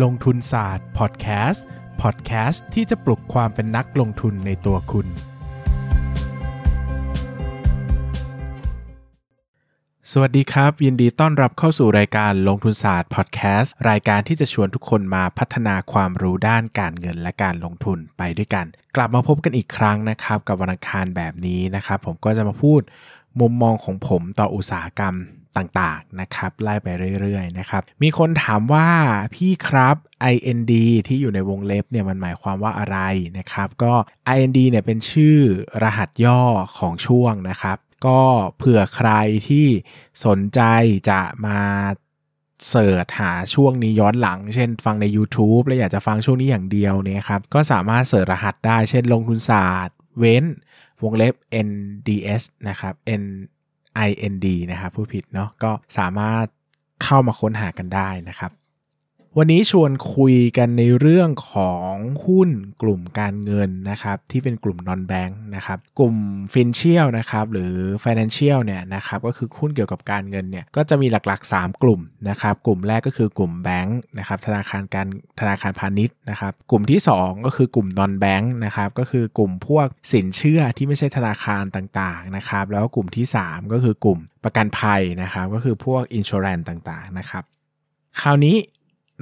ลงทุนศาสตร์พอดแคสต์พอดแคสต์ที่จะปลุกความเป็นนักลงทุนในตัวคุณ สวัสดีครับ ยินดีต้อนรับเข้าสู่รายการลงทุนศาสตร์พอดแคสต์รายการที่จะชวนทุกคนมาพัฒนาความรู้ด้านการเงินและการลงทุนไปด้วยกัน กลับมาพบกันอีกครั้งนะครับ กับวันอังคารแบบนี้นะครับ ผมก็จะมาพูดมุมมองของผมต่ออุตสาหกรรม ต่างๆนะครับไล่ไปเรื่อยๆนะครับมีคนถามว่าพี่ครับ IND ที่อยู่ในวงเล็บเนี่ยมันหมายความว่าอะไรนะครับก็ IND เนี่ยเป็นชื่อรหัสย่อของช่วงนะครับ ก็เผื่อใครที่สนใจจะมาเสิร์ชหาช่วงนี้ย้อนหลัง เช่นฟังใน YouTube แล้วอยากจะฟังช่วงนี้อย่างเดียวเนี่ยครับก็สามารถเสิร์ชรหัสได้เช่นลงทุนศาสตร์ เว้นวงเล็บ NDS นะครับ N IND นะครับผู้ผิดเนาะก็สามารถเข้ามาค้นหากันได้นะครับ วันนี้ชวนคุยกันในเรื่องของหุ้นกลุ่มการเงินนะครับที่เป็นกลุ่ม non bank นะครับกลุ่ม financial นะครับหรือ financial เนี่ยนะครับก็คือหุ้นเกี่ยวกับการเงินเนี่ยก็จะมีหลักๆ 3 กลุ่มนะครับกลุ่มแรกก็คือกลุ่มแบงค์นะครับธนาคารการธนาคารพาณิชย์นะครับกลุ่มที่ 2 ก็คือกลุ่ม non bank นะครับก็คือกลุ่มพวกสินเชื่อที่ไม่ใช่ธนาคารต่างๆนะครับแล้วกลุ่มที่ 3 ก็คือกลุ่มประกันภัยนะครับก็คือพวก insurance ต่างๆนะครับคราวนี้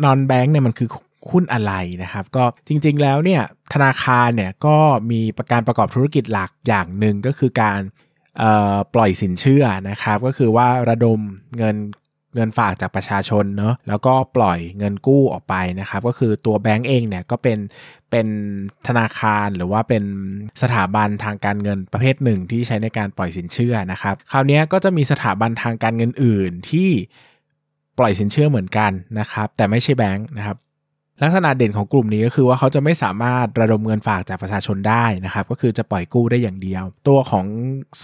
นอนแบงค์เนี่ยมันคือหุ้นอะไรนะครับ ก็จริงๆแล้วเนี่ยธนาคารเนี่ยก็มีประการประกอบธุรกิจหลักอย่างหนึ่งก็คือการปล่อยสินเชื่อนะครับ ก็คือว่าระดมเงินเงินฝากจากประชาชนเนาะแล้วก็ปล่อยเงินกู้ออกไปนะครับ ก็คือตัวแบงก์เองเนี่ยก็เป็นเป็นธนาคารหรือว่าเป็นสถาบันทางการเงินประเภทหนึ่งที่ใช้ในการปล่อยสินเชื่อนะครับ คราวนี้ก็จะมีสถาบันทางการเงินอื่นที่ ปล่อยสินเชื่อเหมือนกันนะครับ แต่ไม่ใช่แบงค์นะครับ ลักษณะเด่นของกลุ่มนี้ก็คือว่าเขาจะไม่สามารถระดมเงินฝากจากประชาชนได้นะครับ ก็คือจะปล่อยกู้ได้อย่างเดียว ตัวของ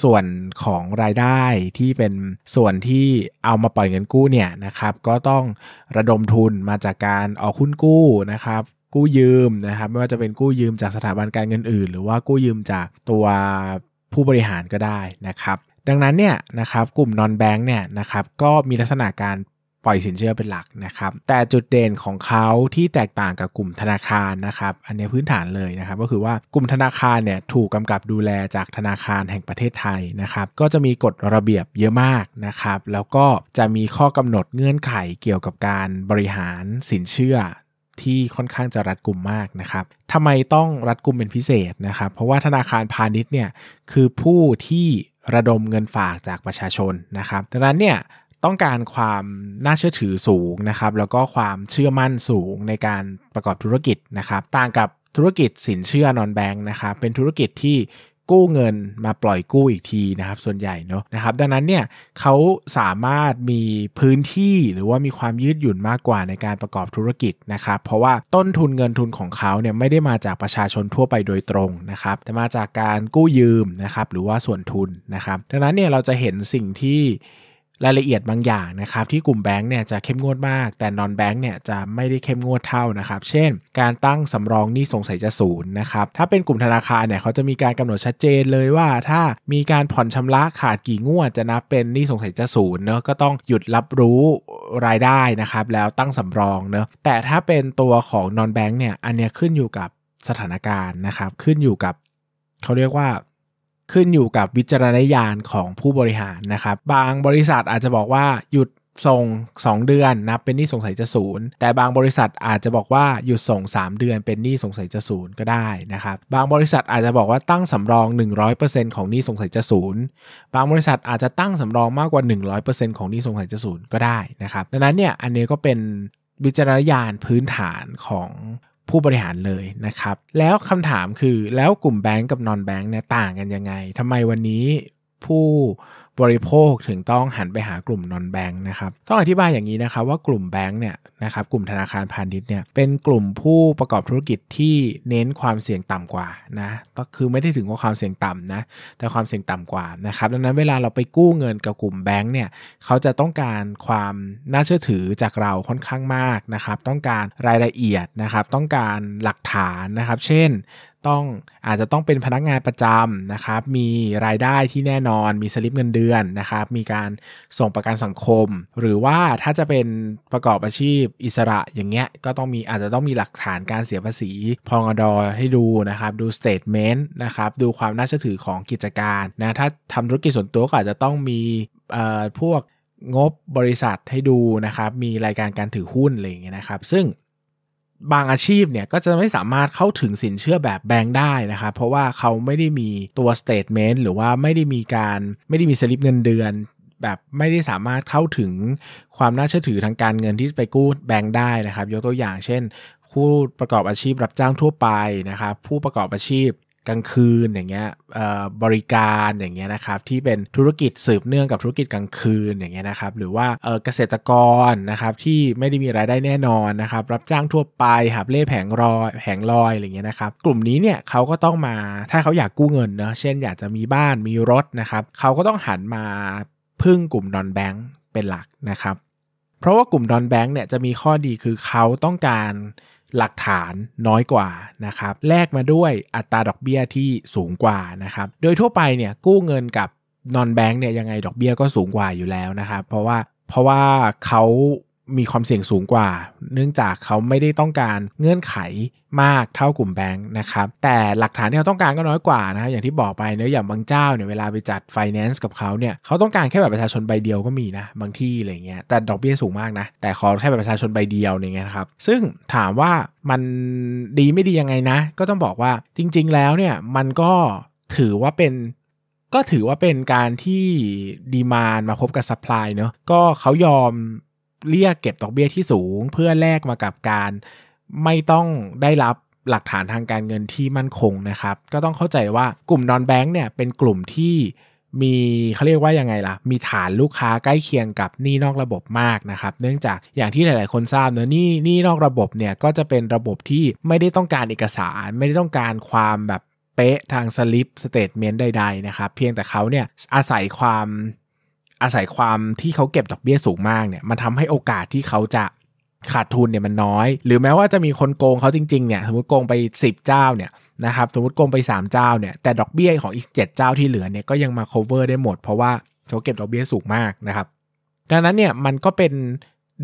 ส่วนของรายได้ที่เป็นส่วนที่เอามาปล่อยเงินกู้เนี่ยนะครับ ก็ต้องระดมทุนมาจากการออกหุ้นกู้นะครับกู้ยืมนะครับไม่ว่าจะเป็นกู้ยืมจากสถาบันการเงินอื่น หรือว่ากู้ยืมจากตัวผู้บริหารก็ได้นะครับ ดังนั้นเนี่ยนะครับกลุ่มนอนแบงค์เนี่ยนะครับก็มีลักษณะการ ปล่อยสินเชื่อเป็นหลักนะครับ แต่จุดเด่นของเขาที่แตกต่างกับกลุ่มธนาคารนะครับ อันนี้พื้นฐานเลยนะครับ ก็คือว่ากลุ่มธนาคารเนี่ยถูกกำกับดูแลจากธนาคารแห่งประเทศไทยนะครับ ก็จะมีกฎระเบียบเยอะมากนะครับ แล้วก็จะมีข้อกำหนดเงื่อนไขเกี่ยวกับการบริหารสินเชื่อที่ค่อนข้างจะรัดกุมมากนะครับทำไมต้องรัดกุมเป็นพิเศษนะครับ เพราะว่าธนาคารพาณิชย์เนี่ยคือผู้ที่ระดมเงินฝากจากประชาชนนะครับ ดังนั้นเนี่ย ต้องการความน่าเชื่อถือสูงนะครับ แล้วก็ความเชื่อมั่นสูงในการประกอบธุรกิจนะครับ ต่างกับธุรกิจสินเชื่อนอนแบงค์นะครับ เป็นธุรกิจที่กู้เงินมาปล่อยกู้อีกทีนะครับ ส่วนใหญ่เนาะนะครับ ดังนั้นเนี่ยเขาสามารถมีพื้นที่หรือว่ามีความยืดหยุ่นมากกว่าในการประกอบธุรกิจนะครับ เพราะว่าต้นทุนเงินทุนของเขาเนี่ยไม่ได้มาจากประชาชนทั่วไปโดยตรงนะครับ แต่มาจากการกู้ยืมนะครับ หรือว่าส่วนทุนนะครับ ดังนั้นเนี่ยเราจะเห็นสิ่งที่ รายละเอียดบางอย่างนะครับที่กลุ่มแบงก์เนี่ยจะเข้มงวดมาก แต่นอนแบงก์เนี่ยจะไม่ได้เข้มงวดเท่านะครับ เช่น การตั้งสำรองหนี้สงสัยจะศูนย์นะครับถ้าเป็นกลุ่มธนาคารเนี่ยเขาจะมีการกำหนดชัดเจนเลยว่า ถ้ามีการผ่อนชำระขาดกี่งวดจะนับเป็นหนี้สงสัยจะศูนย์เนอะก็ต้องหยุดรับรู้รายได้นะครับแล้วตั้งสำรองเนอะแต่ถ้าเป็นตัวของนอนแบงก์เนี่ยอันเนี้ยขึ้นอยู่กับสถานการณ์นะครับขึ้นอยู่กับเขาเรียกว่า ขึ้นอยู่กับวิจารณญาณของผู้บริหารนะครับ บางบริษัทอาจจะบอกว่าหยุดส่ง 2 เดือนนับเป็นหนี้สงสัยจะศูนย์แต่บางบริษัทอาจจะบอกว่าหยุดส่ง 3 เดือนเป็นหนี้สงสัยจะศูนย์ก็ได้นะครับบางบริษัทอาจจะบอกว่าตั้งสำรอง 100%ของหนี้สงสัยจะศูนย์บางบริษัทอาจจะตั้งสำรองมากกว่า 100%ของหนี้สงสัยจะศูนย์ก็ได้นะครับดังนั้นเนี่ยอันนี้ก็เป็นวิจารณญาณพื้นฐานของ ผู้บริหารเลยนะครับ แล้วคำถามคือแล้วกลุ่มแบงก์กับนอนแบงก์เนี่ยต่างกันยังไงทำไมวันนี้ผู้ บริโภคถึงต้องหันไปหากลุ่มนอนแบงค์นะครับต้องอธิบายอย่างนี้นะครับว่ากลุ่มแบงค์เนี่ยนะครับกลุ่มธนาคารพาณิชย์เนี่ยเป็นกลุ่มผู้ประกอบธุรกิจที่เน้นความเสี่ยงต่ำกว่านะก็คือไม่ได้ถึงว่าความเสี่ยงต่ำนะแต่ความเสี่ยงต่ำกว่านะครับดังนั้นเวลาเราไปกู้เงินกับกลุ่มแบงค์เนี่ยเขาจะต้องการความน่าเชื่อถือจากเราค่อนข้างมากนะครับต้องการรายละเอียดนะครับต้องการหลักฐานนะครับ เช่นต้องอาจจะต้องเป็นพนักงานประจำนะครับมีรายได้ที่แน่นอนมีสลิปเงินเดือนนะครับ มีการส่งประกันสังคม หรือว่าถ้าจะเป็นประกอบอาชีพอิสระอย่างเงี้ยก็ต้องมีอาจจะต้องมีหลักฐานการเสียภาษีพองดอให้ดูนะครับ ดู statement นะครับ ดูความน่าเชื่อถือของกิจการนะถ้าทำธุรกิจส่วนตัวก็อาจจะต้องมีพวกงบบริษัทให้ดูนะครับ มีรายการการถือหุ้นอะไรอย่างเงี้ยนะครับ ซึ่ง บางอาชีพเนี่ยก็จะไม่สามารถเข้าถึงสินเชื่อแบบแบงค์ได้นะครับเพราะว่าเขาไม่ได้มีตัว statement หรือว่าไม่ได้มีการไม่ได้มีสลิปเงินเดือนแบบไม่ได้สามารถเข้าถึงความน่าเชื่อถือทางการเงินที่ไปกู้แบงค์ได้นะครับ ยกตัวอย่างเช่น ผู้ประกอบอาชีพรับจ้างทั่วไปนะครับ ผู้ประกอบอาชีพ กลางคืนอย่างเงี้ยบริการอย่างเงี้ยนะครับที่เป็นธุรกิจสืบเนื่องกับธุรกิจกลางคืนอย่างเงี้ยนะครับหรือว่าเกษตรกรนะครับที่ไม่ได้มีรายได้แน่นอนนะครับรับจ้างทั่วไปหาบเล่แผงรอยแผงลอยอะไรเงี้ยนะครับกลุ่มนี้เนี่ยเขาก็ต้องมาถ้าเขาอยากกู้เงินเนาะเช่น อยากจะมีบ้านมีรถนะครับเขาก็ต้องหันมาพึ่งกลุ่มนอนแบงก์เป็นหลักนะครับเพราะว่ากลุ่มนอนแบงก์เนี่ยจะมีข้อดีคือเขาต้องการ หลักฐานน้อยกว่านะครับแลกมาด้วยอัตราดอกเบี้ยที่สูงกว่านะครับโดยทั่วไปเนี่ยกู้เงินกับนอนแบงค์เนี่ยยังไงดอกเบี้ยก็สูงกว่าอยู่แล้วนะครับเพราะว่าเพราะว่าเขา มีความเสี่ยงสูงกว่า เนื่องจากเขาไม่ได้ต้องการเงื่อนไขมากเท่ากลุ่มแบงค์นะครับ แต่หลักฐานที่เขาต้องการก็น้อยกว่านะอย่างที่บอกไปเนอะอย่างบางเจ้าเนี่ยเวลาไปจัดไฟแนนซ์กับเขาเนี่ยเขาต้องการแค่บัตรประชาชนใบเดียวก็มีนะ บางที่อะไรเงี้ยแต่ดอกเบี้ยสูงมากนะ แต่ขอแค่บัตรประชาชนใบเดียวอย่างเงี้ยครับ ซึ่งถามว่ามันดีไม่ดียังไงนะ ก็ต้องบอกว่าจริง ๆ แล้วเนี่ยมันก็ถือว่าเป็นก็ถือว่าเป็นการที่ demand มาพบกับ supply เนาะก็เขายอม เรียกเก็บดอกเบี้ยที่สูง เพื่อแลกมากับการไม่ต้องได้รับหลักฐานทางการเงินที่มั่นคงนะครับ ก็ต้องเข้าใจว่ากลุ่มนอนแบงค์เนี่ยเป็นกลุ่มที่มีเขาเรียกว่ายังไงล่ะ มีฐานลูกค้าใกล้เคียงกับหนี้นอกระบบมากนะครับ เนื่องจากอย่างที่หลาย ๆ คนทราบเนอะหนี้หนี้นอกระบบเนี่ยก็จะเป็นระบบที่ไม่ได้ต้องการเอกสาร ไม่ได้ต้องการความแบบเป๊ะทางสลิปสเตทเมนต์ใด ๆ นะครับ เพียงแต่เขาเนี่ยอาศัยความ อาศัยความที่เขาเก็บดอกเบี้ยสูงมากเนี่ยมันทำให้โอกาสที่เขาจะขาดทุนเนี่ยมันน้อย หรือแม้ว่าจะมีคนโกงเขาจริงๆเนี่ยสมมติโกงไป 10 เจ้าเนี่ยนะครับสมมติโกงไป 3 เจ้าเนี่ยแต่ดอกเบี้ยของอีก 7 เจ้าที่เหลือเนี่ยก็ยังมา cover ได้หมด เพราะว่าเขาเก็บดอกเบี้ยสูงมากนะครับดังนั้นเนี่ยมันก็เป็น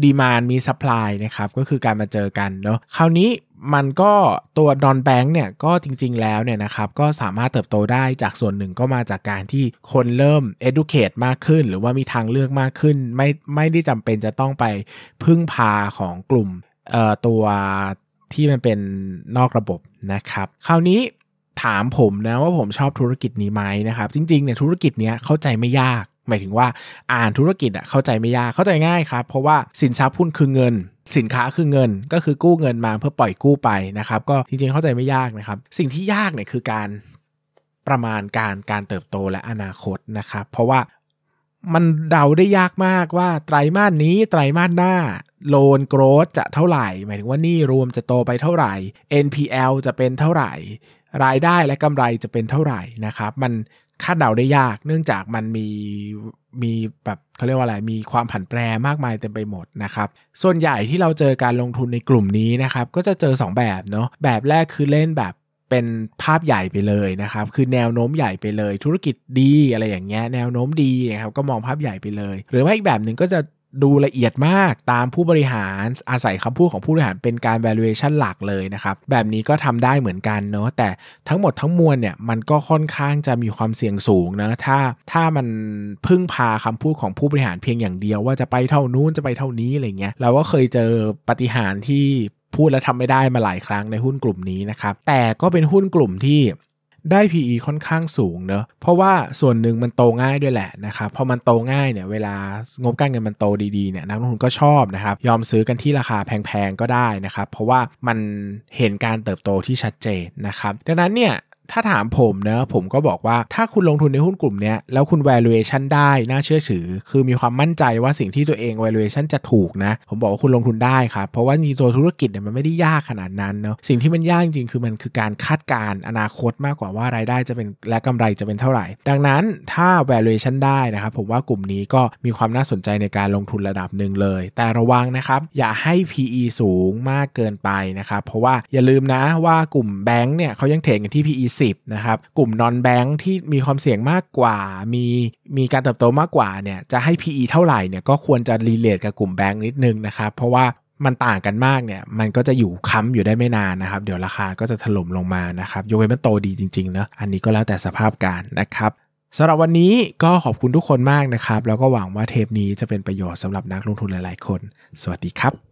demand มี supply นะครับก็คือการมาเจอกันเนาะคราวนี้มันก็ตัว non-bank เนี่ยก็จริง ๆ แล้วเนี่ยนะครับก็สามารถเติบโตได้จากส่วนหนึ่งก็มาจากการที่คนเริ่ม educate มากขึ้น หรือว่ามีทางเลือกมากขึ้น ไม่ไม่ได้จำเป็นจะต้องไปพึ่งพาของกลุ่มเอ่อตัวที่มันเป็นนอกระบบนะครับ คราวนี้ถามผมนะว่าผมชอบธุรกิจนี้ไหมนะครับ จริงๆเนี่ยธุรกิจนี้เข้าใจไม่ยาก หมายถึงว่าอ่านธุรกิจอะเข้าใจไม่ยากเข้าใจง่ายครับ เพราะว่าสินทรัพย์หุ้นคือเงิน สินค้าคือเงิน ก็คือกู้เงินมาเพื่อปล่อยกู้ไปนะครับ ก็จริงๆเข้าใจไม่ยากนะครับ สิ่งที่ยากเนี่ยคือการประมาณการการเติบโตและอนาคตนะครับ เพราะว่ามันเดาได้ยากมากว่าไตรมาสนี้ไตรมาสหน้าโลนโกรดจะเท่าไหร่ หมายถึงว่านี่รวมจะโตไปเท่าไหร่ NPL จะเป็นเท่าไหร่ รายได้และกำไรจะเป็นเท่าไหร่นะครับ มันคาดเดาได้ยาก เนื่องจากมันมีมีแบบเขาเรียกว่าอะไร มีความผันแปรมากมายเต็มไปหมดนะครับ ส่วนใหญ่ที่เราเจอการลงทุนในกลุ่มนี้นะครับ ก็จะเจอ 2 แบบเนาะ แบบแรกคือเล่นแบบเป็นภาพใหญ่ไปเลยนะครับ คือแนวโน้มใหญ่ไปเลย ธุรกิจดีอะไรอย่างเงี้ย แนวโน้มดีนะครับ ก็มองภาพใหญ่ไปเลย หรือว่าอีกแบบหนึ่งก็จะ ดูละเอียดมากตามผู้บริหารอาศัยคำพูดของผู้บริหารเป็นการ valuation หลักเลยนะครับ แบบนี้ก็ทำได้เหมือนกันเนาะแต่ทั้งหมดทั้งมวลเนี่ยมันก็ค่อนข้างจะมีความเสี่ยงสูงนะถ้าถ้ามันพึ่งพาคำพูดของผู้บริหารเพียงอย่างเดียวว่าจะไปเท่านู้นจะไปเท่านี้อะไรเงี้ยเราก็เคยเจอปฏิหารที่พูดแล้วทำไม่ได้มาหลายครั้งในหุ้นกลุ่มนี้นะครับแต่ก็เป็นหุ้นกลุ่มที่ ได้ PE ค่อนข้างสูงเนอะเพราะว่าส่วนหนึ่งมันโตง่ายด้วยแหละนะครับพอมันโตง่ายเนี่ยเวลางบการเงินมันโตดีๆเนี่ยนักลงทุนก็ชอบนะครับยอมซื้อกันที่ราคาแพงๆก็ได้นะครับเพราะว่ามันเห็นการเติบโตที่ชัดเจนนะครับดังนั้นเนี่ย ถ้าถามผมนะผมก็บอกว่าถ้าคุณลงทุนในหุ้นกลุ่มนี้แล้วคุณ valuation ได้น่าเชื่อถือ คือมีความมั่นใจว่าสิ่งที่ตัวเอง valuation จะถูกนะผมบอกว่าคุณลงทุนได้ครับ เพราะว่าในตัวธุรกิจเนี่ยมันไม่ได้ยากขนาดนั้นเนาะสิ่งที่มันยากจริงคือมันคือการคาดการอนาคตมากกว่าว่ารายได้จะเป็นและกำไรจะเป็นเท่าไหร่ ดังนั้นถ้า valuation ได้นะครับผมว่ากลุ่มนี้ก็มีความน่าสนใจในการลงทุนระดับหนึ่งเลย แต่ระวังนะครับอย่าให้ PE สูงมากเกินไปนะครับเพราะว่าอย่าลืมนะว่ากลุ่มแบงค์เนี่ยเขายังเทรดกันที่ PE 10นะครับ กลุ่มนอนแบงค์ที่มีความเสี่ยงมากกว่า มีมีการเติบโตมากกว่าเนี่ยจะให้ PE เท่าไหร่เนี่ยก็ควรจะ relate กับกลุ่มแบงค์นิดนึงนะครับ เพราะว่ามันต่างกันมากเนี่ยมันก็จะอยู่ค้ำอยู่ได้ไม่นานนะครับ เดี๋ยวราคาก็จะถล่มลงมานะครับยกเว้นมันโตดีจริงๆเนะอันนี้ก็แล้วแต่สภาพการนะครับสำหรับวันนี้ก็ขอบคุณทุกคนมากนะครับ แล้วก็หวังว่าเทปนี้จะเป็นประโยชน์สำหรับนักลงทุนหลายๆคน สวัสดีครับ